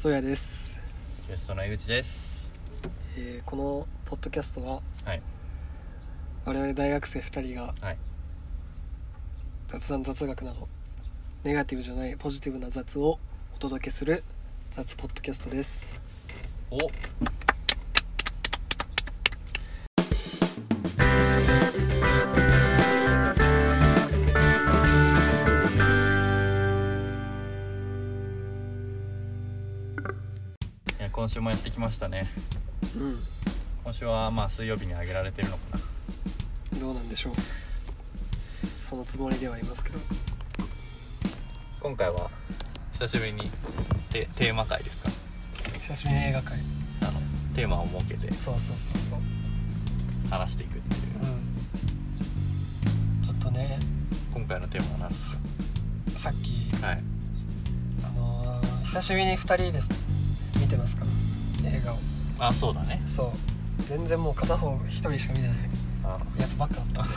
そうやです、ゲストの江口です。えーこのポッドキャストははい。我々大学生2人がはい。雑談雑学などネガティブじゃないポジティブな雑をお届けする雑ポッドキャストです。お今週もやってきましたね。うん。今週はまあ水曜日に上げられてるのかな。どうなんでしょう。そのつもりではいますけど。今回は久しぶりにテテーマ会ですか？久しぶりに映画界あのテーマを設けてそうそうそうそう。話していくっていう。うん。ちょっとね。今回のテーマは何ですさっき。かはい。あのー久しぶりに2人です。見てますか？映画を。あそうだね。そう。全然もう片方1人しか見てないあやつばっかあっ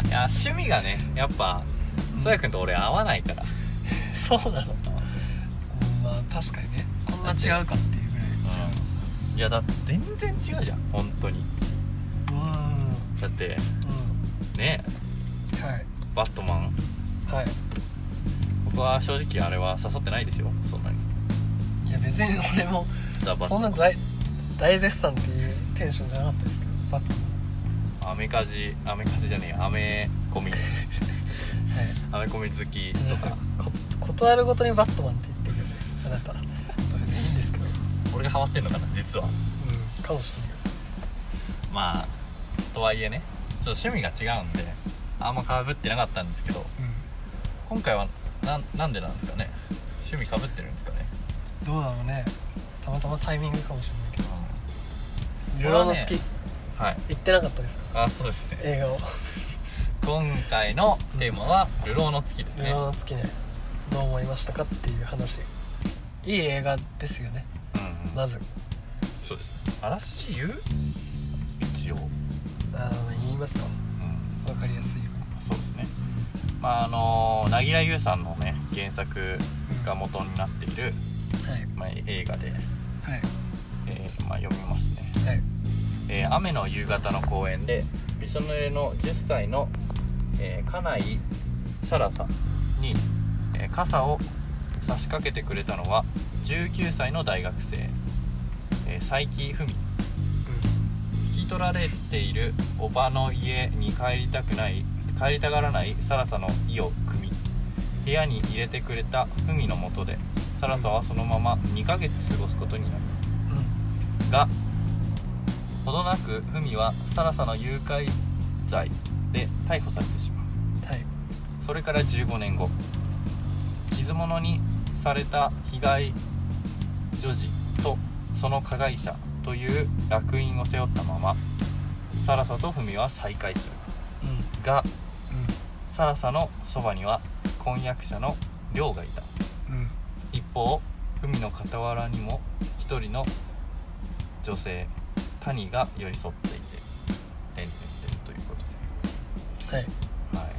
た。いや趣味がねやっぱそやくんと俺合わないから。そうなの。うん。まあ確かにね。こんな違うかっていうぐらい違ういやだって全然違うじゃん。本当に。うん。だってうん。ね。はい。バットマン。はい。僕は正直あれは刺さってないですよ。そんなにいや別に俺もそんな大大絶賛っていうテンションじゃなかったですけどバット。アメカジアメカジじゃねえアメコミ。はい。アメコミ好きとか。こ断るごとにバットマンって言ってる。よねあなた。別にいいんですけど。俺がハマってんのかな実は。うんかもしれない。まあとはいえねちょっと趣味が違うんであんまかぶってなかったんですけど今回はなんなんでなんですかね。趣味かぶってるんですかねどうだろうねたまたまタイミングかもしれないけど。う「流浪の月」はい。行ってなかったですか？あそうですね。映画を。今回のテーマは「流浪の月」で「すね。流浪の月ね」どう思いましたかっていう話。いい映画ですよね。うんうん。まず。そうですあらし言う一応、あー言いますか。うん、分かりやすいよ。そうですね。まああの凪良優さんのね原作が元になっている、はいまあ、映画で、はい。えーまあ、読みますね。はい。えー雨の夕方の公園でびしょ濡れの10歳の、えー、家内サラさんに、えー傘を差し掛けてくれたのは19歳の大学生、えー佐伯文引き取られているおばの家に帰りたくない帰りたがらないサラサの意を汲み部屋に入れてくれた文のもとでサラサはそのまま2ヶ月過ごすことになる。うん。うんがほどなく文はサラサの誘拐罪で逮捕されてしまう。はい。それから15年後。傷物にされた被害女児とその加害者という烙印を背負ったままサラサと文は再会する。うん。がうサラサのそばには婚約者の亮がいた一方文の傍らにも一人の女性谷が寄り添っていて点々点ということで。はい。はい。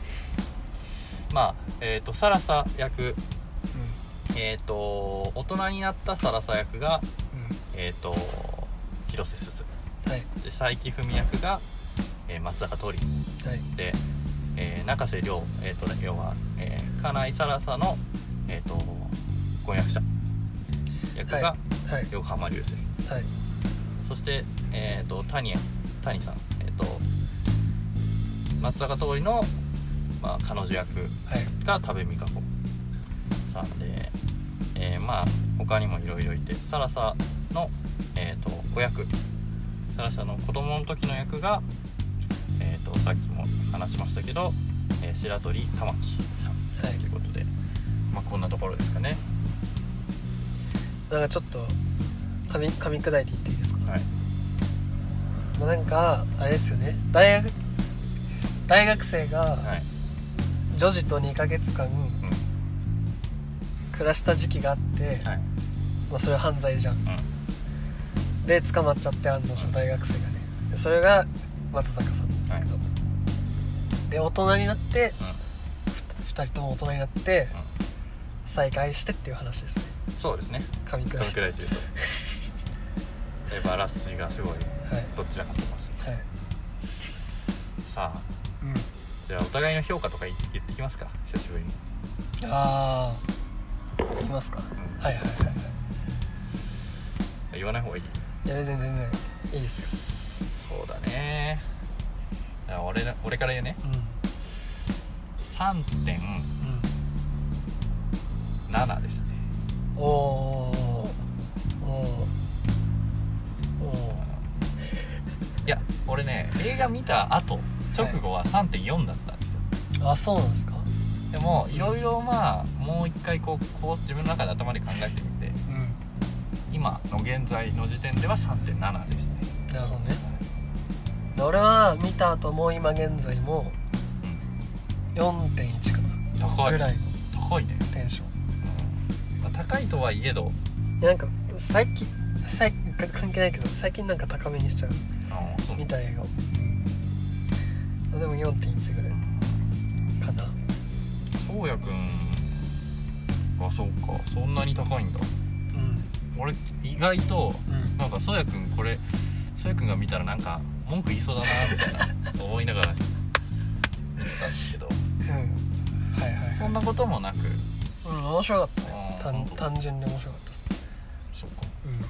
まあえっ、とサラサ役。うえっ、と大人になったサラサ役がん。えっ、と広瀬すず。うんはい。で佐伯文役が、えー松坂桃李。はい。で、えー中瀬亮えっ、と要は、えー、金井サラサのえっ、と婚約者。役がはい。横浜流星、はい。そして、えー、と谷谷さん、えー、と松坂桃李の、まあ、彼女役はい。が多部未華子。さんで、えーまあ他にもいろいろいてサラサの、えー、と子役。サラサの子供の時の役が、えー、とさっきも話しましたけど、えー白鳥玉樹さん。はい。ということで、まあ、こんなところですかねなんかちょっと噛み噛み砕いていっていいですか、はい。まあ、なんかあれですよね。大学大学生がはい、女児と2ヶ月間うん。暮らした時期があって、はい。まあ、それは犯罪じゃん。うん。で捕まっちゃって案の定大学生がね。でそれが松坂さんなんですけど、で大人になってうん。2人とも大人になって再会してっていう話ですね。そうですね。噛み砕い。てそのくらいというと。やっぱあらすじがすごいはい。どちらかと思います。はい。さあうん。じゃあお互いの評価とか言言ってきますか？久しぶりに、ああいきますか。うん。はいはいはい。はい言わない方がいい？いや別に全然いいですよ。そうだね。俺ら俺から言うね。うん。3.7うんですね。おおおおおいや俺ね映画見た後直後は3.4だったんですよ、あそうなんですか？でもいろいろまあもう一回こうこう自分の中で頭で考えてみてうん。今の現在の時点では3.7ですね。なるほどね。で俺は見た後も今現在も4.1か高い。なぐらいの。高いね、高いとはいえど。ンなんか最近最 関係ないけど最近なんか高めにしちゃう。ああそう。見た映画を、うん、でも4.1ぐらいかな。そうやくんあそうか。そんなに高いんだ。うん。俺意外とうん。なんかそうやくんこれそうやくんが見たらなんか文句言いそうだなみたいな 思いながら見てたんですけど。うん。はいはいはい。そんなこともなく。うん面白かったね単単純に面白かったです。そうか。うん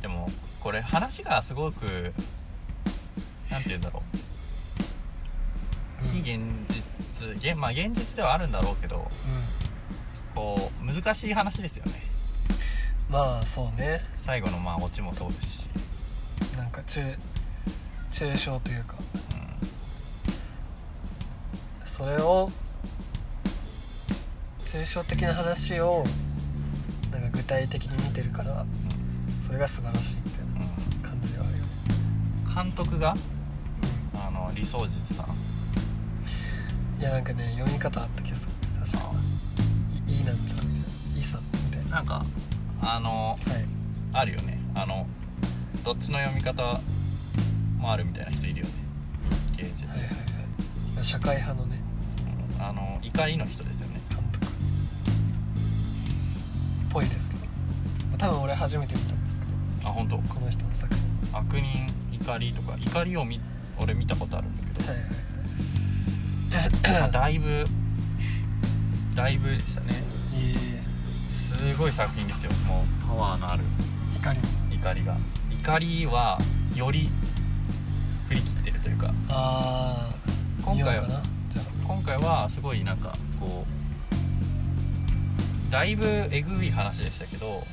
でもこれ話がすごくなんて言うんだろう。非現実現,、まあ、現実ではあるんだろうけどうん。こう難しい話ですよね。まあそうね。最後のまあオチもそうですし、なんか中抽象というか。それを抽象的な話をなんか具体的に見てるからそれが素晴らしいみたいうんうんな感じではあるよね。監督があの理想実さん。うんいやなんかね読み方あった気がする。確かいいいなんちゃらみたいな。いいさみたいな。なんかあのはい。あるよね。あのどっちの読み方もあるみたいな人いるよね。刑事、はいはいはい。社会派のね。うん。あの怒りの人ですよねぽいですけど。まあ多分俺初めて見たんですけど。あ本当？この人の作品。悪人怒りとか。怒りを見俺見たことあるんだけど、はいはいまあだいぶだいぶでしたね。すごい作品ですよ。もうパワーのある。怒りも。怒りが。怒りはより振り切ってるというか。ああ今回は今回はすごいなんかこうだいぶえぐい話でしたけど、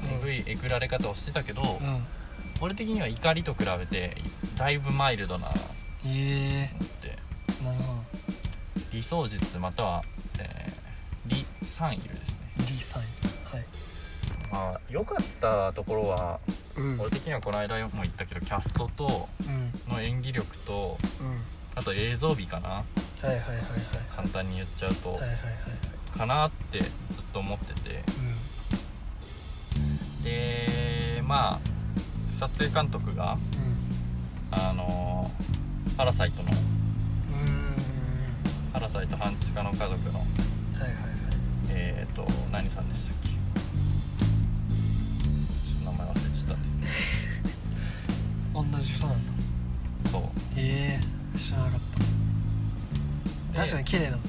うん。えぐいえぐられ方をしてたけど、俺的には怒りと比べてだいぶマイルドなってえなるほど。理想実または、えー、リ・サンイルですね。リーサインはい。まあ良かったところはうん。俺的にはこの間も言ったけどキャストとうん。の演技力とうん。あと映像美かな。はいはいはいはい。簡単に言っちゃうと、はいはいはいはいかなってずっと思ってて。うでまあ撮影監督がん。あのーパラサイトのうん。うんパラサイト半地下の家族のはいはいはい。えっ、ー、と何さんでしたっけ？ちょっと名前忘れちゃったんです 同じ人なんだ。そう。ええ知らなかっでた確かに綺麗だん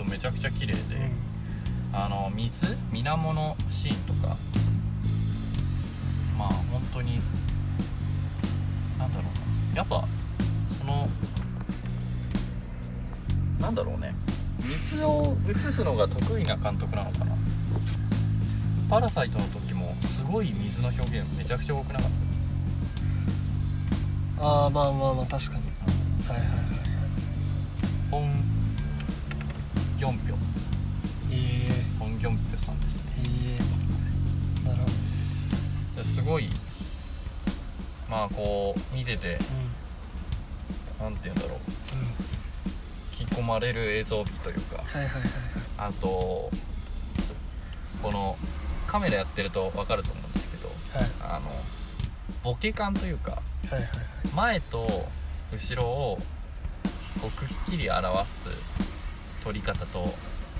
そうめちゃくちゃ綺麗で、うん。あの水？水面のシーンとか。まあ本当になんだろうな。やっぱそのなんだろうね。水を映すのが得意な監督なのかな。パラサイトの時もすごい水の表現めちゃくちゃ多くなかっああまあまあまあ確かに。た、はいはいギョンピョえ。ポン・ギョンピョさんですね。ええ。えなるほど。ですごい。まあこう見ててうなんて言うんだろう。んうん。引き込まれる映像美というかはいはいはいはい。あとこのカメラやってると分かると思うんですけどはい。あのボケ感というかはいはいはい。前と後ろをこうくっきり表す撮り方と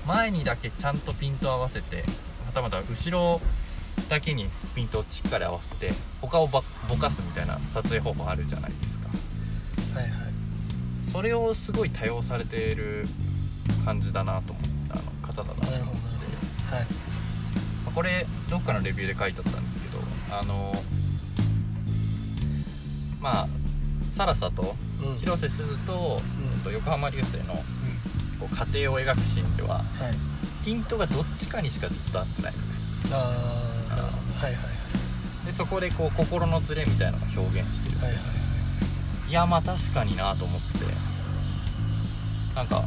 前にだけちゃんとピント合わせてはたまた後ろだけにピントをしっかり合わせて他をばぼかすみたいな撮影方法あるじゃないですか。はいはい。それをすごい多用されている感じだなと思ったあの方だなと思って。はい。まあこれどっかのレビューで書いてあったんですけどあのまあサラサとうん。広瀬すずと,、うん。と横浜流星のうんこう家庭を描くシーンでははい。ピントがどっちかにしかずっと合ってない。ああなるほど。はいはいでそこでこう心のズレみたいなのが表現してる、はいはいはい。いやまあ確かになと思って。なんか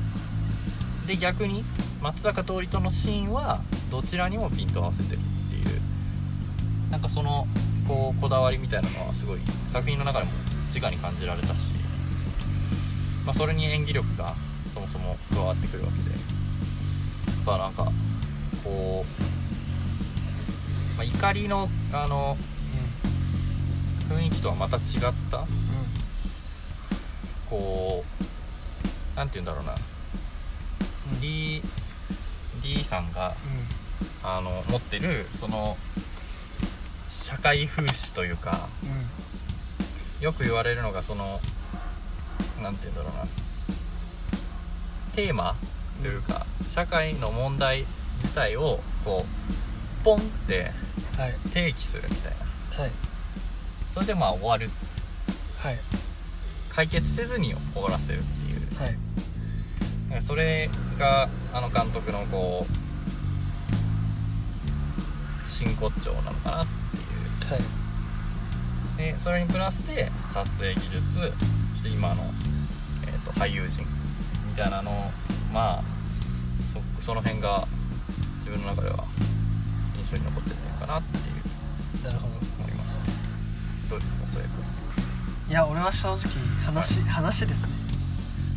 で逆に松坂桃李とのシーンはどちらにもピントを合わせてるっていう。なんかそのこうこだわりみたいなのはすごい作品の中でも直に感じられたし、まあ、それに演技力がそも加わってくるわけでやっぱなんかこう、まあ、怒りのあの雰囲気とはまた違ったうん。こうなんて言うんだろうな。うん。リーリーさんがあの持ってるその社会風刺というかうんうん。よく言われるのがそのなんて言うんだろうなテーマというか、社会の問題自体をこうポンってはい。提起するみたいな。はい。それでまあ終わる。はい。解決せずに終わらせるっていう。はい。なんかそれがあの監督のこう真骨頂なのかなっていう。はい。でそれにプラスで撮影技術そして今の、えー、と俳優陣みたいなのまあそその辺が自分の中では印象に残ってるのかなっていう。なるほど。思いましたね。どうですかそれいや俺は正直話、話ですね。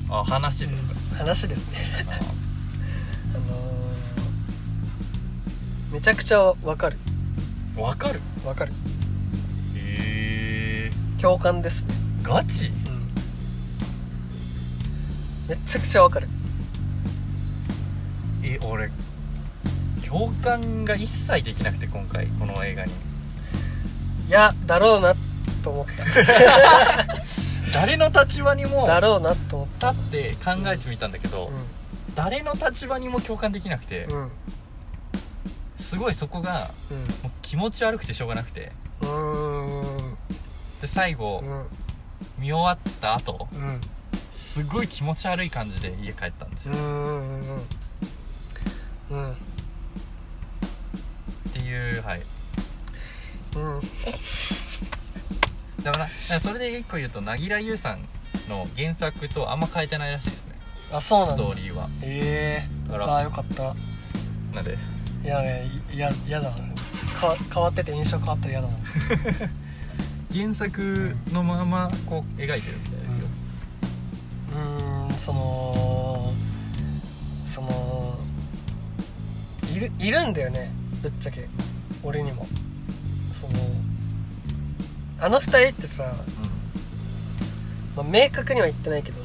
あ話ですか、話ですね。あ あのーめちゃくちゃわかる。わかる？わかる。へえ共感ですね。ガチ？うんめっちゃくちゃわかる。え俺共感が一切できなくて今回この映画に。いやだろうなと思った。誰の立場にもだろうなと思っ立って考えてみたんだけど、誰の立場にも共感できなくて、うん。すごいそこがもう気持ち悪くてしょうがなくて。うんうん。で最後、うん。見終わった後うんすごい気持ち悪い感じで家帰ったんですよ、うんうんっていうはい。うん。だからそれで一個言うと凪良優さんの原作とあんま変えてないらしいですね。スあそうなんだ。トーリーは。ええ。だから。ああよかった。なんで？いやいやいややだか変わってて印象変わったら嫌だな。原作のままこう描いてるみたいですよ、うーんそのそのいるいるんだよねぶっちゃけ。俺にも。そのあの二人ってさ、まあ、明確には言ってないけど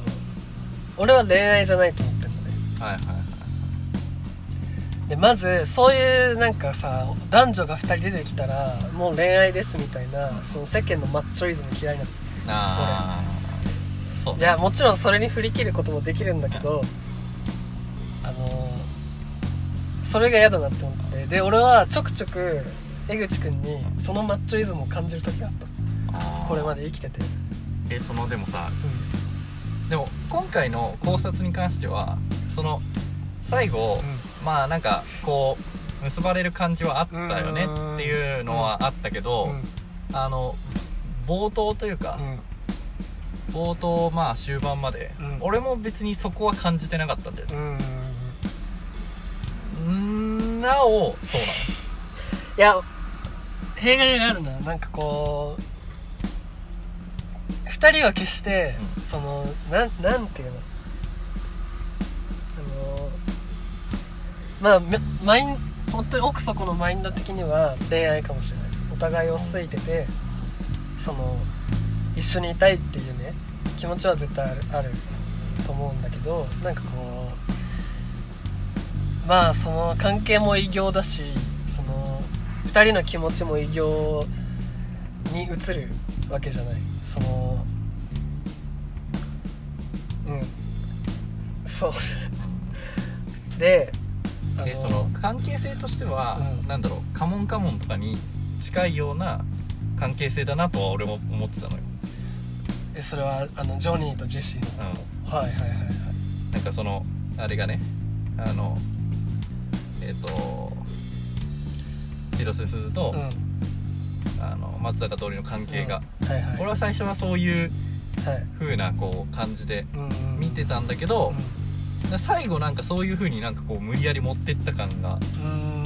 俺は恋愛じゃないと思ってんのね。はいはいはい。でまずそういうなんかさ男女が2人出てきたらもう恋愛ですみたいなその世間のマッチョイズム嫌いなの。ああそういやもちろんそれに振り切ることもできるんだけどあのそれが嫌だなって思ってで俺はちょくちょく江口くんにそのマッチョイズムを感じる時があった。これまで生きてて。えそのでもさでも今回の考察に関してはその最後、まあなんかこう結ばれる感じはあったよねうんっていうのはあったけど、うん。あの冒頭というか、冒頭まあ終盤まで、うん。俺も別にそこは感じてなかったんだよね。うん。なおそういや弊害があるななんかこう2人は決して、うん。そのなんなんていうの？あのまあめマイン本当に奥底のマインド的には恋愛かもしれない。お互いを好いててその一緒にいたいっていうね気持ちは絶対あるあると思うんだけどなんかこうまあその関係も異形だしそ2人の気持ちも異形に移るわけじゃない。そのうん。そう。であでその関係性としては、うん。なんだろうカモンカモンとかに近いような関係性だなとは俺も思ってたのよ、えそれはあのジョニーとジェシーの。うはいはいはいはい。ん、なんかそのあれがねあのえっ、と広瀬すずと、うん。あの松坂桃李の関係が、うん。はいはい。俺は最初はそういうはい。風なこう感じでうんうん見てたんだけど、う最後なんかそういう風になんかこう無理やり持ってった感がん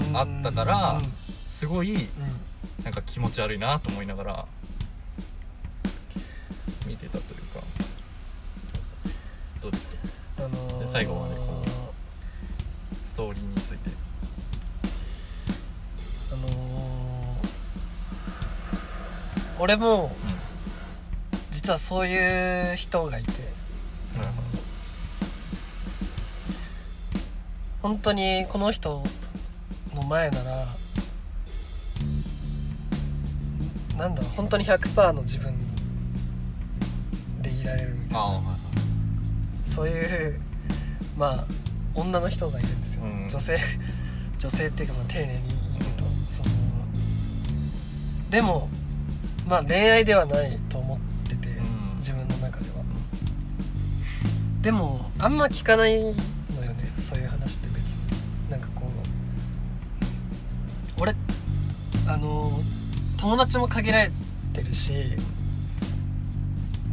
うん。あったからうん。すごいうん。なんか気持ち悪いなと思いながら見てたというか。どうですか？あのーで最後までこストーリーについて。あのー俺もう実はそういう人がいて。本当にこの人の前ならんなんだろう本当に100%の自分られるみたいな。そういうまあ女の人がいるんですよ、うん。女性 女性っていうかまあ丁寧に言うとそのでもまあ恋愛ではないと思ってて、うん。自分の中では、でもあんま聞かないのよねそういう話って別に。なんかこう俺あの友達も限られてるし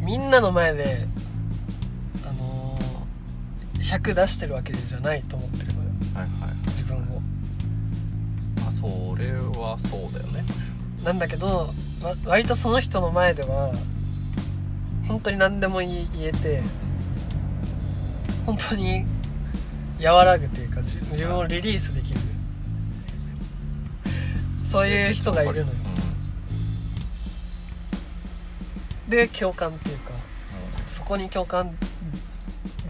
みんなの前であの100出してるわけじゃないと思ってるのよ。はいはい。自分を。まあそれはそうだよね。なんだけど、わ割とその人の前では本当に何でも言えて本当に和らぐっていうか自自分をリリースできる。そういう人がいるのよで共感っていうかそこに共感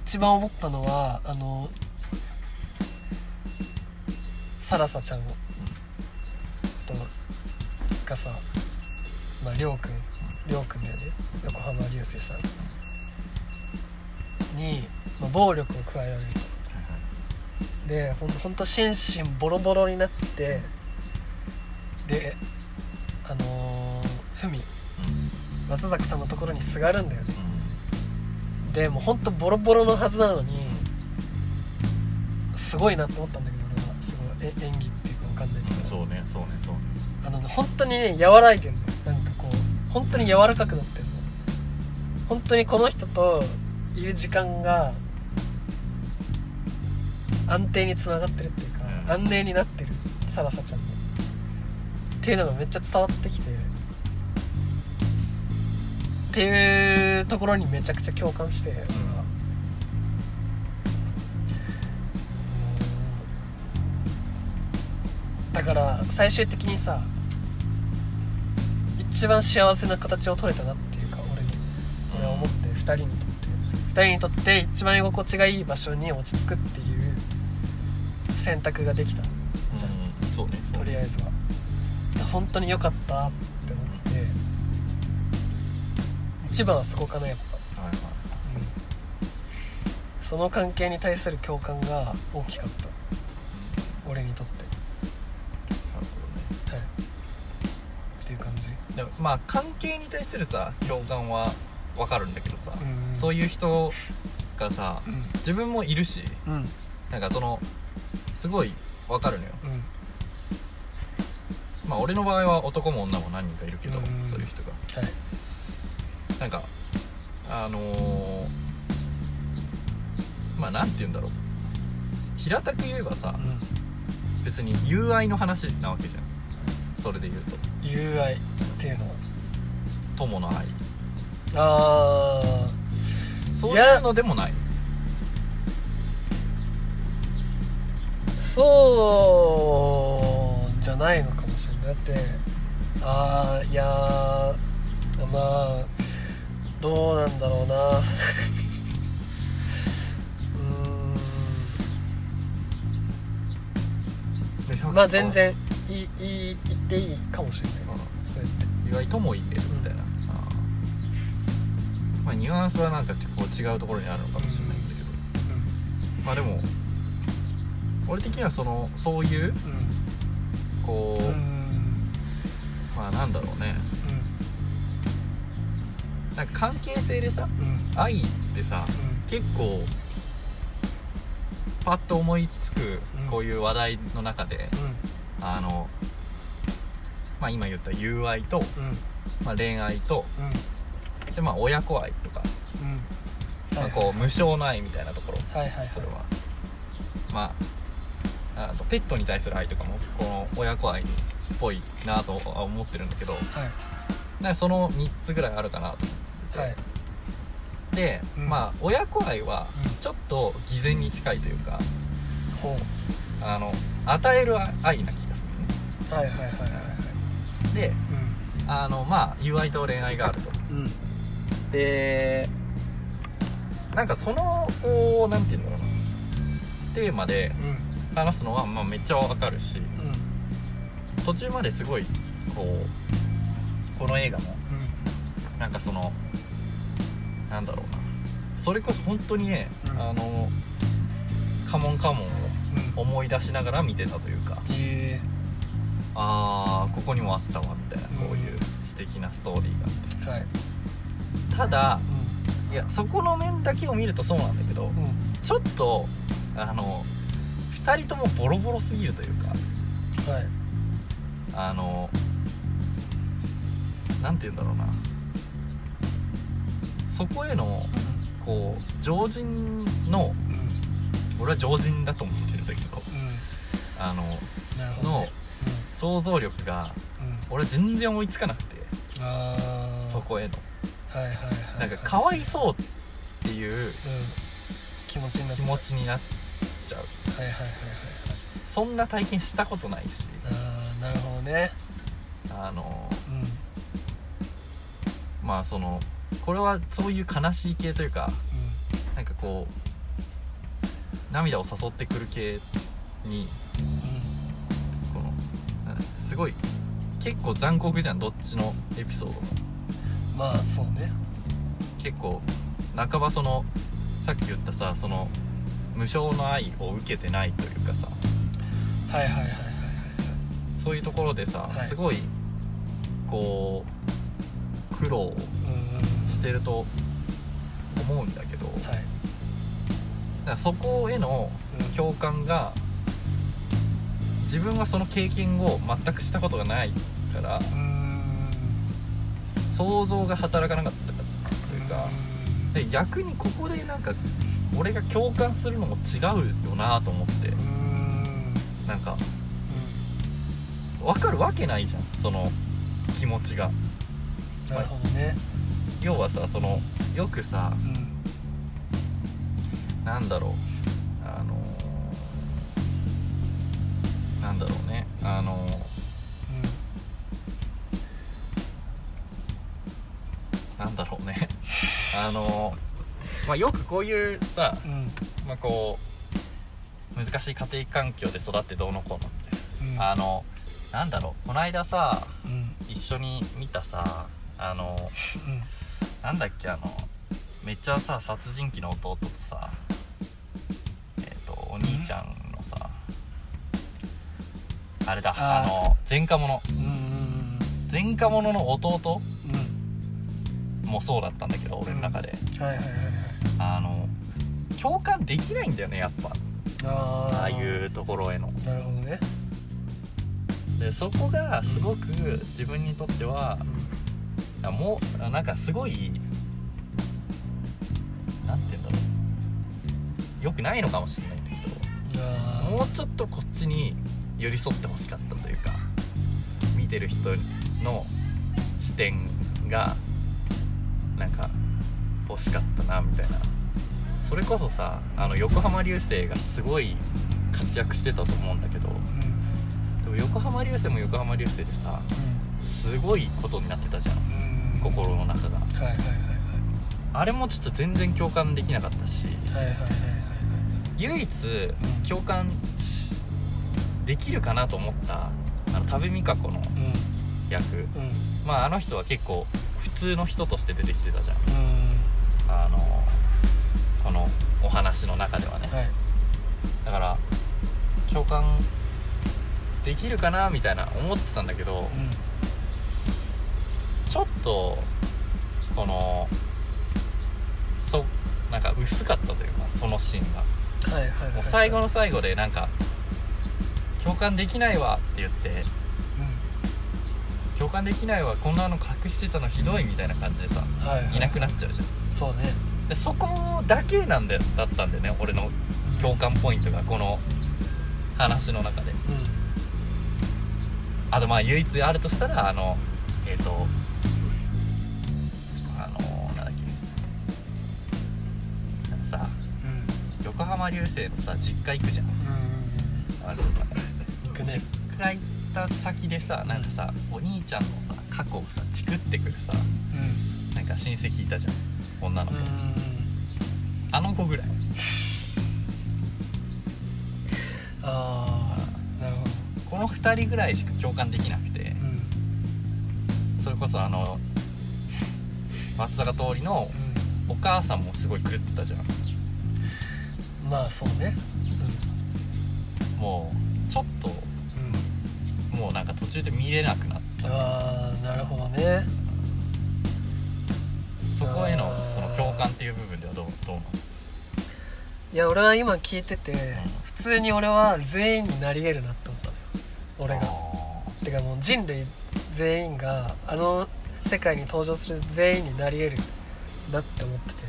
一番思ったのはあのサラサちゃんとがさまありょうくんりょうくんだよね。横浜流星さん。に、まあ、暴力を加えられる。とでほんほんと心身ボロボロになってで松坂さんのところにすがるんだよね。でもうほんとボロボロのはずなのにすごいなって思ったんだけど俺は。すごいえ演技っていうか分かんないけど。そうねそうねそうね。あのね本当にね和らいでんのなんかこう本当に柔らかくなってんの。本当にこの人といる時間が安定につながってるっていうか、うん。安寧になってるサラサちゃんの。っていうのがめっちゃ伝わってきてっていうところにめちゃくちゃ共感して俺は、うん。だから最終的にさ一番幸せな形を取れたなっていうか俺に。俺は思って2人にとって。2人にとって一番居心地がいい場所に落ち着くっていう選択ができた。じゃんうんそうね。とりあえずは。本当に良かったって思って一番はそこかなやっぱ、はいはい。うん、その関係に対する共感が大きかった。俺にとって。なるほどね。はい。っていう感じ。でもまあ関係に対するさ共感はわかるんだけどさ、うん。そういう人がさうん。自分もいるしうん。なんかそのすごいわかるのよ。うん。まあ俺の場合は男も女も何人かいるけど、うん。そういう人が。はいなんかあのーまあなんて言うんだろう。平たく言えばさうん。別に友愛の話なわけじゃん。それで言うと。友愛っていうのは？友の愛。あそういうのでもない。ーそうじゃないのかもしれない。だってああいやーまあどうなんだろうな。うーん。まあ全然いいいい言っていいかもしれない。そうやって。意外とも言えるみたいな、あー。まあニュアンスはなんかこう違うところにあるのかもしれないんだけど、まあでも俺的にはそのそういうこう、うんうん。まあなんだろうねなんか関係性でさうん。うん愛ってさ結構パッと思いつくうん。こういう話題の中で、うん。あのまあ今言った友愛と、うん。まあ、恋愛とうん。でまあ親子愛とか、うん。まあ、こう無償の愛みたいなところはいはいはい。それは。まああとペットに対する愛とかもこの親子愛っぽいなとは思ってるんだけどはい。なんかその3つぐらいあるかなと思ってて、はい。で、うん。まあ親子愛はうん。ちょっと偽善に近いというかほあの与える愛な気がすうはいはいはいはいはい。るねであのまあ友愛と恋愛があると。うん。うんでなんかそのこうなんていうんだろうな。テーマでうん。話すのは、まあ、めっちゃわかるしうん。途中まですごいこうこの映画もなんかそのなんだろうな。それこそ本当にね、うん。あのカモンカモンをうん。思い出しながら見てたというかへえああここにもあったわみたいなこういう素敵なストーリーがあって。はい。ただういやそこの面だけを見るとそうなんだけどんうん。ちょっとあの2人ともボロボロすぎるというかはい。あのなんて言うんだろうなそこへのこう常人のうん俺は常人だと思ってるんだけどうん。あののね想像力が俺全然追いつかなくてそこへの。はいはいはいなんかかわいそうっていううん。気持ちになっちゃう。気持ちになっちゃう。はいはいはいはいはい。そんな体験したことないし。ああなるほどね。あのうん。まあそのこれはそういう悲しい系というかなんかこう涙を誘ってくる系にうん。このすごい結構残酷じゃんどっちのエピソードも。うんまあそうね。結構半ばそのさっき言ったさその無償の愛を受けてないというかさ。はいはいはいはいはいそういうところでさ、はい。すごいこう苦労うんうんしてると思うんだけど、だかはいらそこへのうん共感が自分はその経験を全くしたことがないから想像が働かなかったというかうん。で逆にここでなんか俺が共感するのも違うよなと思ってなんか分かるわけないじゃんその気持ちが。なるほどね要はさそのよくさうん。なんだろう。あのーなんだろうね。あのーなんだろうね。あのーまあよくこういうさうん。うんまあこう難しい家庭環境で育ってどうのこうのって。うん。あのなんだろう。この間さうん。一緒に見たさあのうんなんだっけあのめっちゃさ殺人鬼の弟とさえっ、とお兄ちゃんのさあれだあの前科者。うんうん前科者の弟？うん。うんもそうだったんだけど俺の中で。はいはいはいはい。あの共感できないんだよねやっぱ。ああいうところへの。なるほどね。でそこがすごく自分にとってはうんあもうあなんかすごいなんて言うんだろう。よくないのかもしれないんだけど。あもうちょっとこっちに寄り添ってほしかったというか見てる人の視点がなんか欲しかったなみたいな。それこそさあの横浜流星がすごい活躍してたと思うんだけどーうん。でも横浜流星も横浜流星でさすごいことになってたじゃんうん心の中が。はいはいはいはい。あれもちょっと全然共感できなかったし。はいはいはいはい唯一共感しできるかなと思ったあの多部未華子のうん。役うん。まああの人は結構普通の人として出てきてたじゃん。うん。あのこのお話の中ではね。はい。だから共感できるかなみたいな思ってたんだけどうんとこのそなんか薄かったというかそのシーンが。はいはいはいもう最後の最後でなんか共感できないわって言ってう共感できないわこんなの隠してたのひどいみたいな感じでさんはいはい。いなくなっちゃうじゃん。そうね。でそこだけなんだよだったんだよね俺の共感ポイントがこの話の中で。うあとまあ唯一あるとしたらあのえっ、と横浜流星のさ実家行くじゃん。うん。あれ行くね。実家行った先でさなんかさお兄ちゃんのさ過去をさチクってくるさうん。なんか親戚いたじゃん。女の子、うん。あの子ぐらい。ああなるほど。この2人ぐらいしか共感できなくて。うん。それこそあの松坂桃李のお母さんもすごい狂ってたじゃんまあそうね。もうちょっとうん。うんもうなんか途中で見れなくなった。ああなるほどね。そこへのあー。その共感っていう部分ではどうどうなの？いや俺は今聞いてて普通に俺は全員になり得るなって思ったのよ。俺が。あてかもう人類全員があの世界に登場する全員になり得るなって思ってて。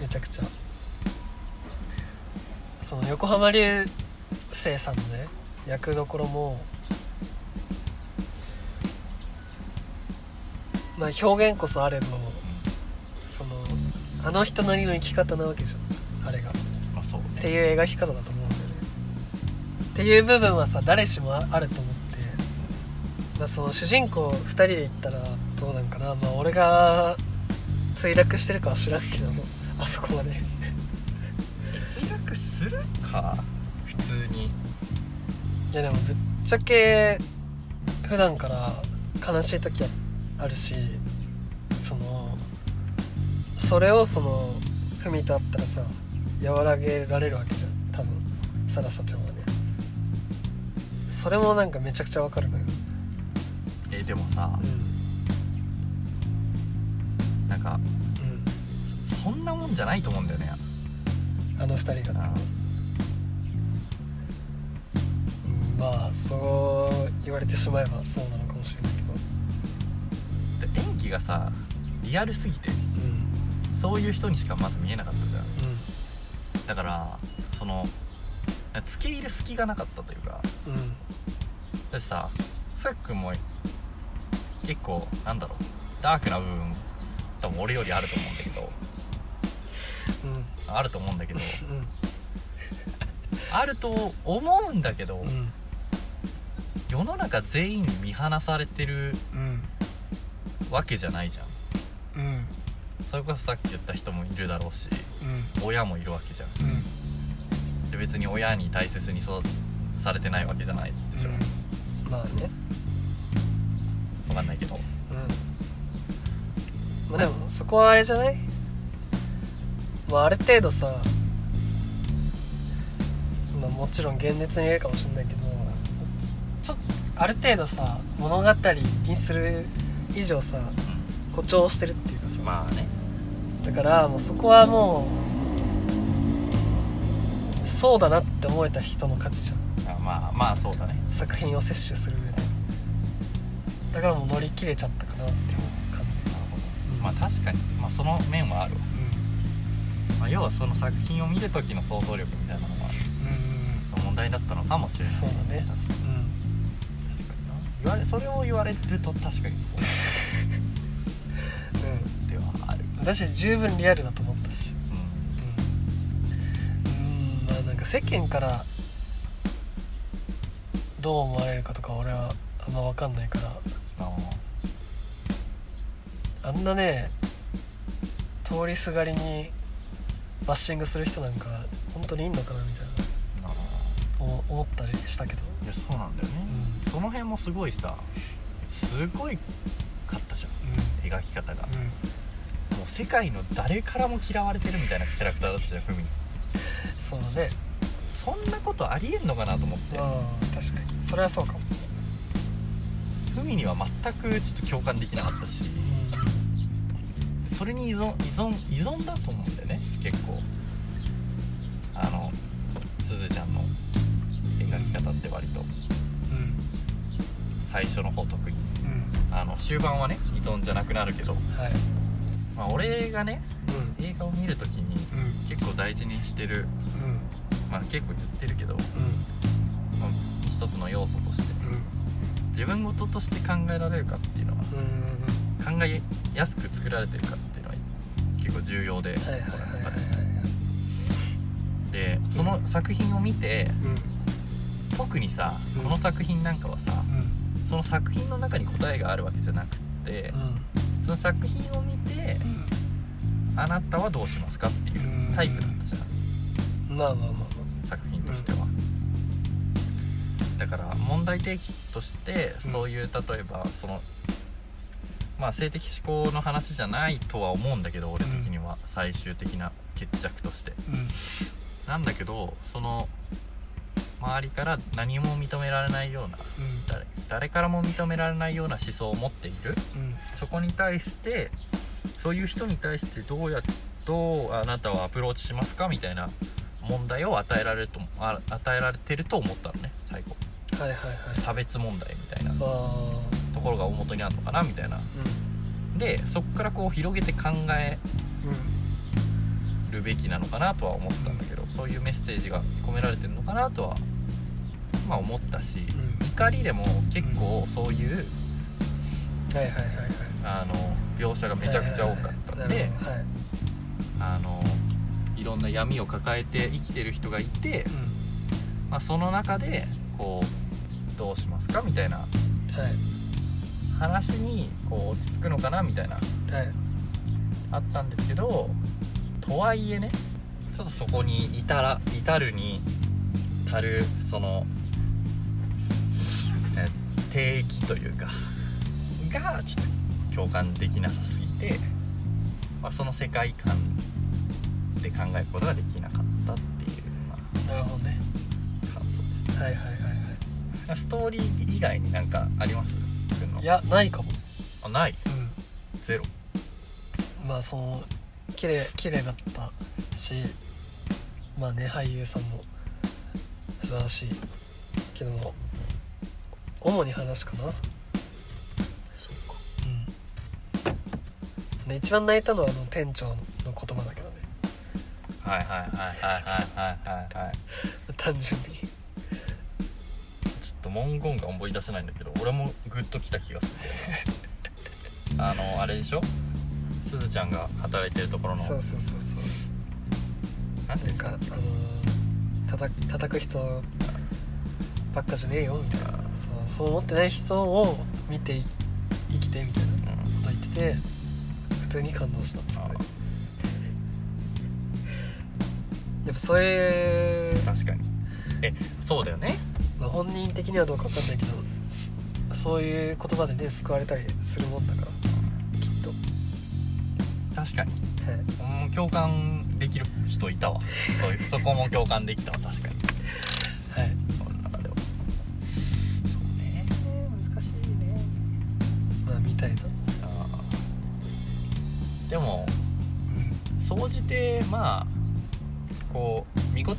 めちゃくちゃその横浜流星さんのね役どころもまあ表現こそあれどそのあの人なりの生き方なわけじゃんあれが。まあそうね。っていう描き方だと思うんだよね。っていう部分はさ誰しもああると思って。まあその主人公2人で行ったらどうなんかな。まあ俺が墜落してるかは知らんけどあそこまでか普通に。いやでもぶっちゃけ普段から悲しい時はあるしそのそれをそのふみと会ったらさ和らげられるわけじゃん。多分サラサちゃんはね。それもなんかめちゃくちゃわかるのよ。えでもさうん。なんかうん。そんなもんじゃないと思うんだよね。あの二人がまあそう言われてしまえばそうなのかもしれないけど。で演技がさリアルすぎてうん。そういう人にしかまず見えなかったじゃん。うだからその付け入る隙がなかったというか。んうん。だってささっくんも結構なんだろうダークな部分多分俺よりあると思うんだけど。うん。あると思うんだけど。うん。あると思うんだけど、うん世の中全員に見放されてるうん。わけじゃないじゃん。うん。それこそさっき言った人もいるだろうしうん。親もいるわけじゃん。うん。で別に親に大切に育されてないわけじゃないでしょ、うん。まあね。わかんないけど。うん。まあでもそこはあれじゃない？まあある程度さまあもちろん現実にいるかもしれないけどある程度さ物語にする以上さ誇張してるっていうかさ。まあね。だからもうそこはもうそうだなって思えた人の価値じゃん。あまあまあそうだね。作品を摂取する上で。だからもう乗り切れちゃったかなっていう感じ。なるほど、うん。まあ確かに、まあ、その面はあるわ、まあ、要はその作品を見る時の想像力みたいなのがうんうん。問題だったのかもしれない。そうだね言われそれを言われると確かにそう うん。ではある。私十分リアルだと思ったし。ううん。うんまあなんか世間からどう思われるかとか俺はあんま分かんないから。んああんなね通りすがりにバッシングする人なんか本当にいんのかなみたいな。思思ったりしたけど。ーいややそうなんだよね、うんその辺もすごいさすごいかったじゃん描き方が。もうん。う世界の誰からも嫌われてるみたいなキャラクターだったじゃんふみ。そうだね。そんなことありえんのかなと思って。ああ確かに。それはそうかも。ふみには全くちょっと共感できなかったし。それに依存依存依存だと思うんだよね結構。あのすずちゃんの描き方って割と。うん最初の方特に。うん。あの終盤はね依存じゃなくなるけど、はい。まあ、俺がねうん。映画を見るときにうん。結構大事にしてる。うん。まあ結構言ってるけど、まうあ、一つの要素として。んうん。自分事として考えられるかっていうのはうん。考えやすく作られてるかっていうのは結構重要で、はいはいで。でその作品を見てうん。特にさうん。この作品なんかはさうんその作品の中に答えがあるわけじゃなくってうん。その作品を見てあなたはどうしますかっていうタイプだったじゃん。まあまあまあま作品としては、だから問題提起としてうん。そういう例えばそのまあ性的思考の話じゃないとは思うんだけど俺的には最終的な決着として。あうん。なんだけどその周りから何も認められないような誰誰からも認められないような思想を持っている。うん。うんそこに対してそういう人に対してどうやどうあなたはアプローチしますかみたいな問題を与えられるとあ与えられてると思ったのね最後。はいはいはい。差別問題みたいな。あところが大元にあるのかなみたいな。あうん。でそこからこう広げて考えうん。るべきなのかなとは思ったんだけどそういうメッセージが込められてるのかなとはまあ思ったしうん。怒りでも結構そういうはいはいはいはい。あの描写がめちゃくちゃ多かったんではいはいあのいろんな闇を抱えて生きてる人がいて、まあ、その中でこうどうしますかみたいなうんはい。話にこう落ち着くのかなみたいなはい。あったんですけどとはいえねちょっとそこに至ら至るに足るそのえ定義というかがちょっと共感できなさすぎて、まあ、その世界観で考えることができなかったっていう、まなるほどね。あ、感想です。はいはいはいはストーリー以外になんかあります？いやないかも。あない？うん。ゼロ。まあその綺麗綺麗だったしまあね俳優さんも素晴らしいけども主に話かな。うん。一番泣いたのはあの店長の言葉だけどね。はいはいはいはいはいはいはい。単純に。ちょっと文言が思い出せないんだけど俺もグッときた気がする。あのあれでしょ？すずちゃんが働いてるところの。そうそうそうそう。なんていうんか？あのー、叩叩く人ばっかじゃねえよみたいな。そうそう思ってない人を見てい生きてみたいなこと言ってて普通に感動したんですよね。やっぱそれうん、確かに。えそうだよね。まあ、本人的にはどうかわかんないけどそういう言葉でね救われたりするもんだからきっと。確かに。はい。うん共感できる人いたわ。そういうそこも共感できたわ確かに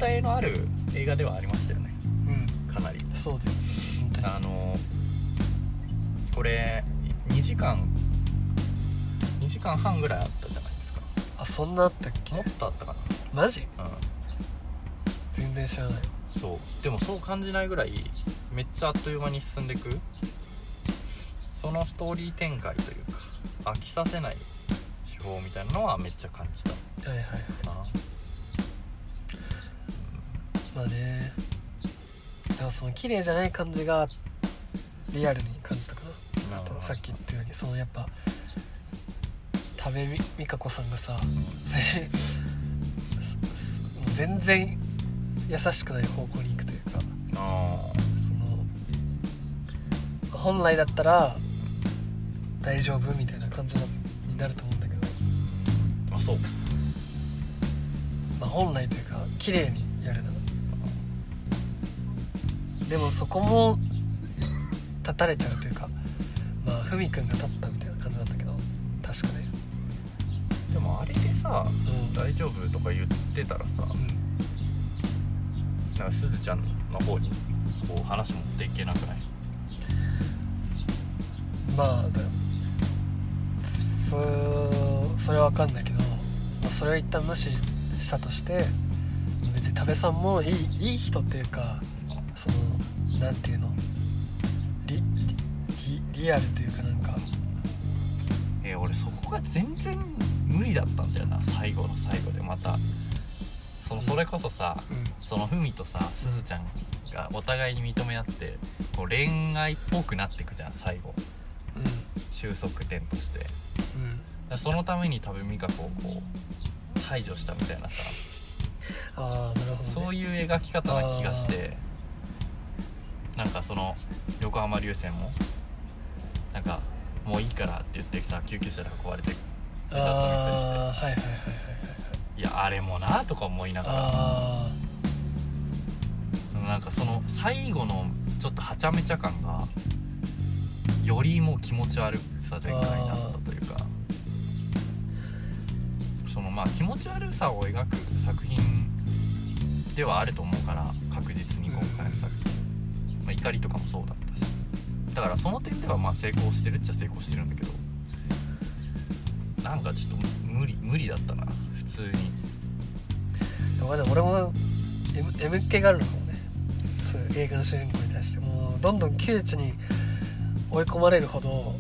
応えのある映画ではありましたよね。うん。かなり。そうだよ本当に。あのこれ2時間2時間半ぐらいあったじゃないですか。あそんなあったっけ？もっとあったかマジ？なうん。全然知らない。そう。でもそう感じないぐらいめっちゃあっという間に進んでいく。そのストーリー展開というか飽きさせない手法みたいなのはめっちゃ感じた。はいはい。かなまあね。だからその綺麗じゃない感じがリアルに感じたかな。あとさっき言ったように。そのやっぱ多部み美香子さんがさ最初全然優しくない方向に行くというか。あその本来だったら大丈夫みたいな感じのになると思うんだけど、あそう。まあ、本来というか綺麗にでもそこも立たれちゃうというかまあふみくんが立ったみたいな感じなんだけど確かね。でもあれでさうん。大丈夫とか言ってたらさうん。なんかすずちゃんの方にこう話持っていけなくない？まあだそそれは分かんないけど、まあ、それを一旦無視したとして別に多部さんもいいいい人っていうかなんていうの？リリリリアルというかなんか。えー俺そこが全然無理だったんだよな。最後の最後でまた。そのそれこそさうん。そのふみとさすずちゃんがお互いに認め合ってこう恋愛っぽくなってくじゃん最後。収束点として。うん。そのために多分美香子をこう排除したみたいなさ。ああなるほど、ね、そういう描き方な気がしてなんかその横浜流星もなんかもういいからって言ってさ救急車で運ばれてああはいはいはいはいはいやあれもなとか思いながら。あなんかその最後のちょっとはちゃめちゃ感がよりもう気持ち悪さ全開になったというか。そのまあ気持ち悪さを描く作品ではあると思うから確実に今回の作品、まあ、怒りとかもそうだったし。だからその点ではまあ成功してるっちゃ成功してるんだけど。なんかちょっと無理無理だったな普通に。あとかね俺も M, M っ気があるのかもねそういう映画の主人公に対してもうどんどん窮地に追い込まれるほど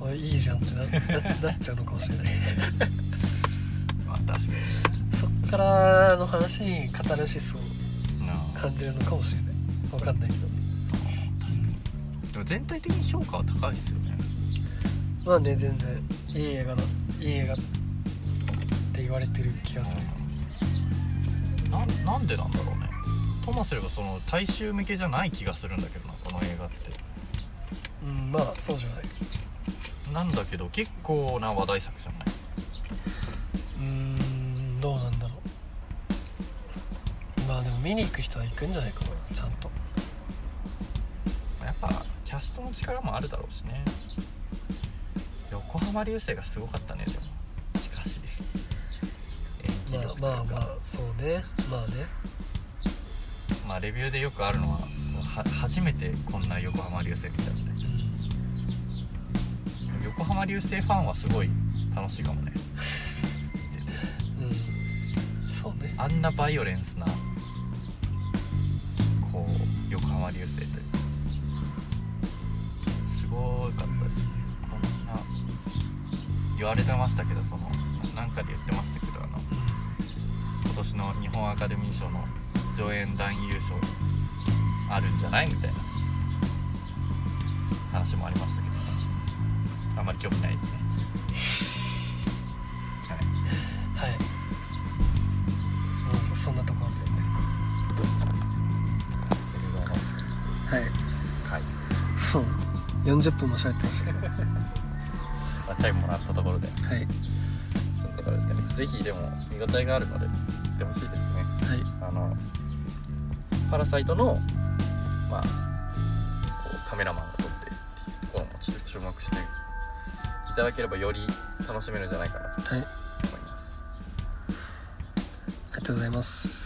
おいいいじゃんってなな なっちゃうのかもしれない。まあ確かに。そっからの話にカタルシスを感じるのかもしれない。わかんないけどでも全体的に評価は高いですよね。まあね全然いい映画だいい映画って言われてる気がするななんでなんだろうね。ともすればその大衆向けじゃない気がするんだけどなこの映画って。うんまあそうじゃない。なんだけど結構な話題作じゃない？うーんどうなんだろう。まあでも見に行く人は行くんじゃないかなちゃんとャストの力もあるだろうしね。横浜流星がすごかったねでも。しかし。演技力まあまあまあそうね。まあね。まあレビューでよくあるのはは初めてこんな横浜流星見たみたいな横浜流星ファンはすごい楽しいかもね。うん、うん、そうね。あんなバイオレンスなこう横浜流星言われてましたけどそのなんかで言ってましたけどあの今年の日本アカデミー賞の上演男優賞あるんじゃないみたいな話もありましたけどあんまり興味ないですね。はい。はい。もうそんなところで。ねはい。はい。もう。40分も喋ってましたけどチャイムもらったところで。い。そんなところですかね。ぜひでも見応えがあるので行ってほしいですね。はい。あのパラサイトのまあカメラマンが撮ってっていうところもちょっと注目していただければより楽しめるんじゃないかなとはい思います。ありがとうございます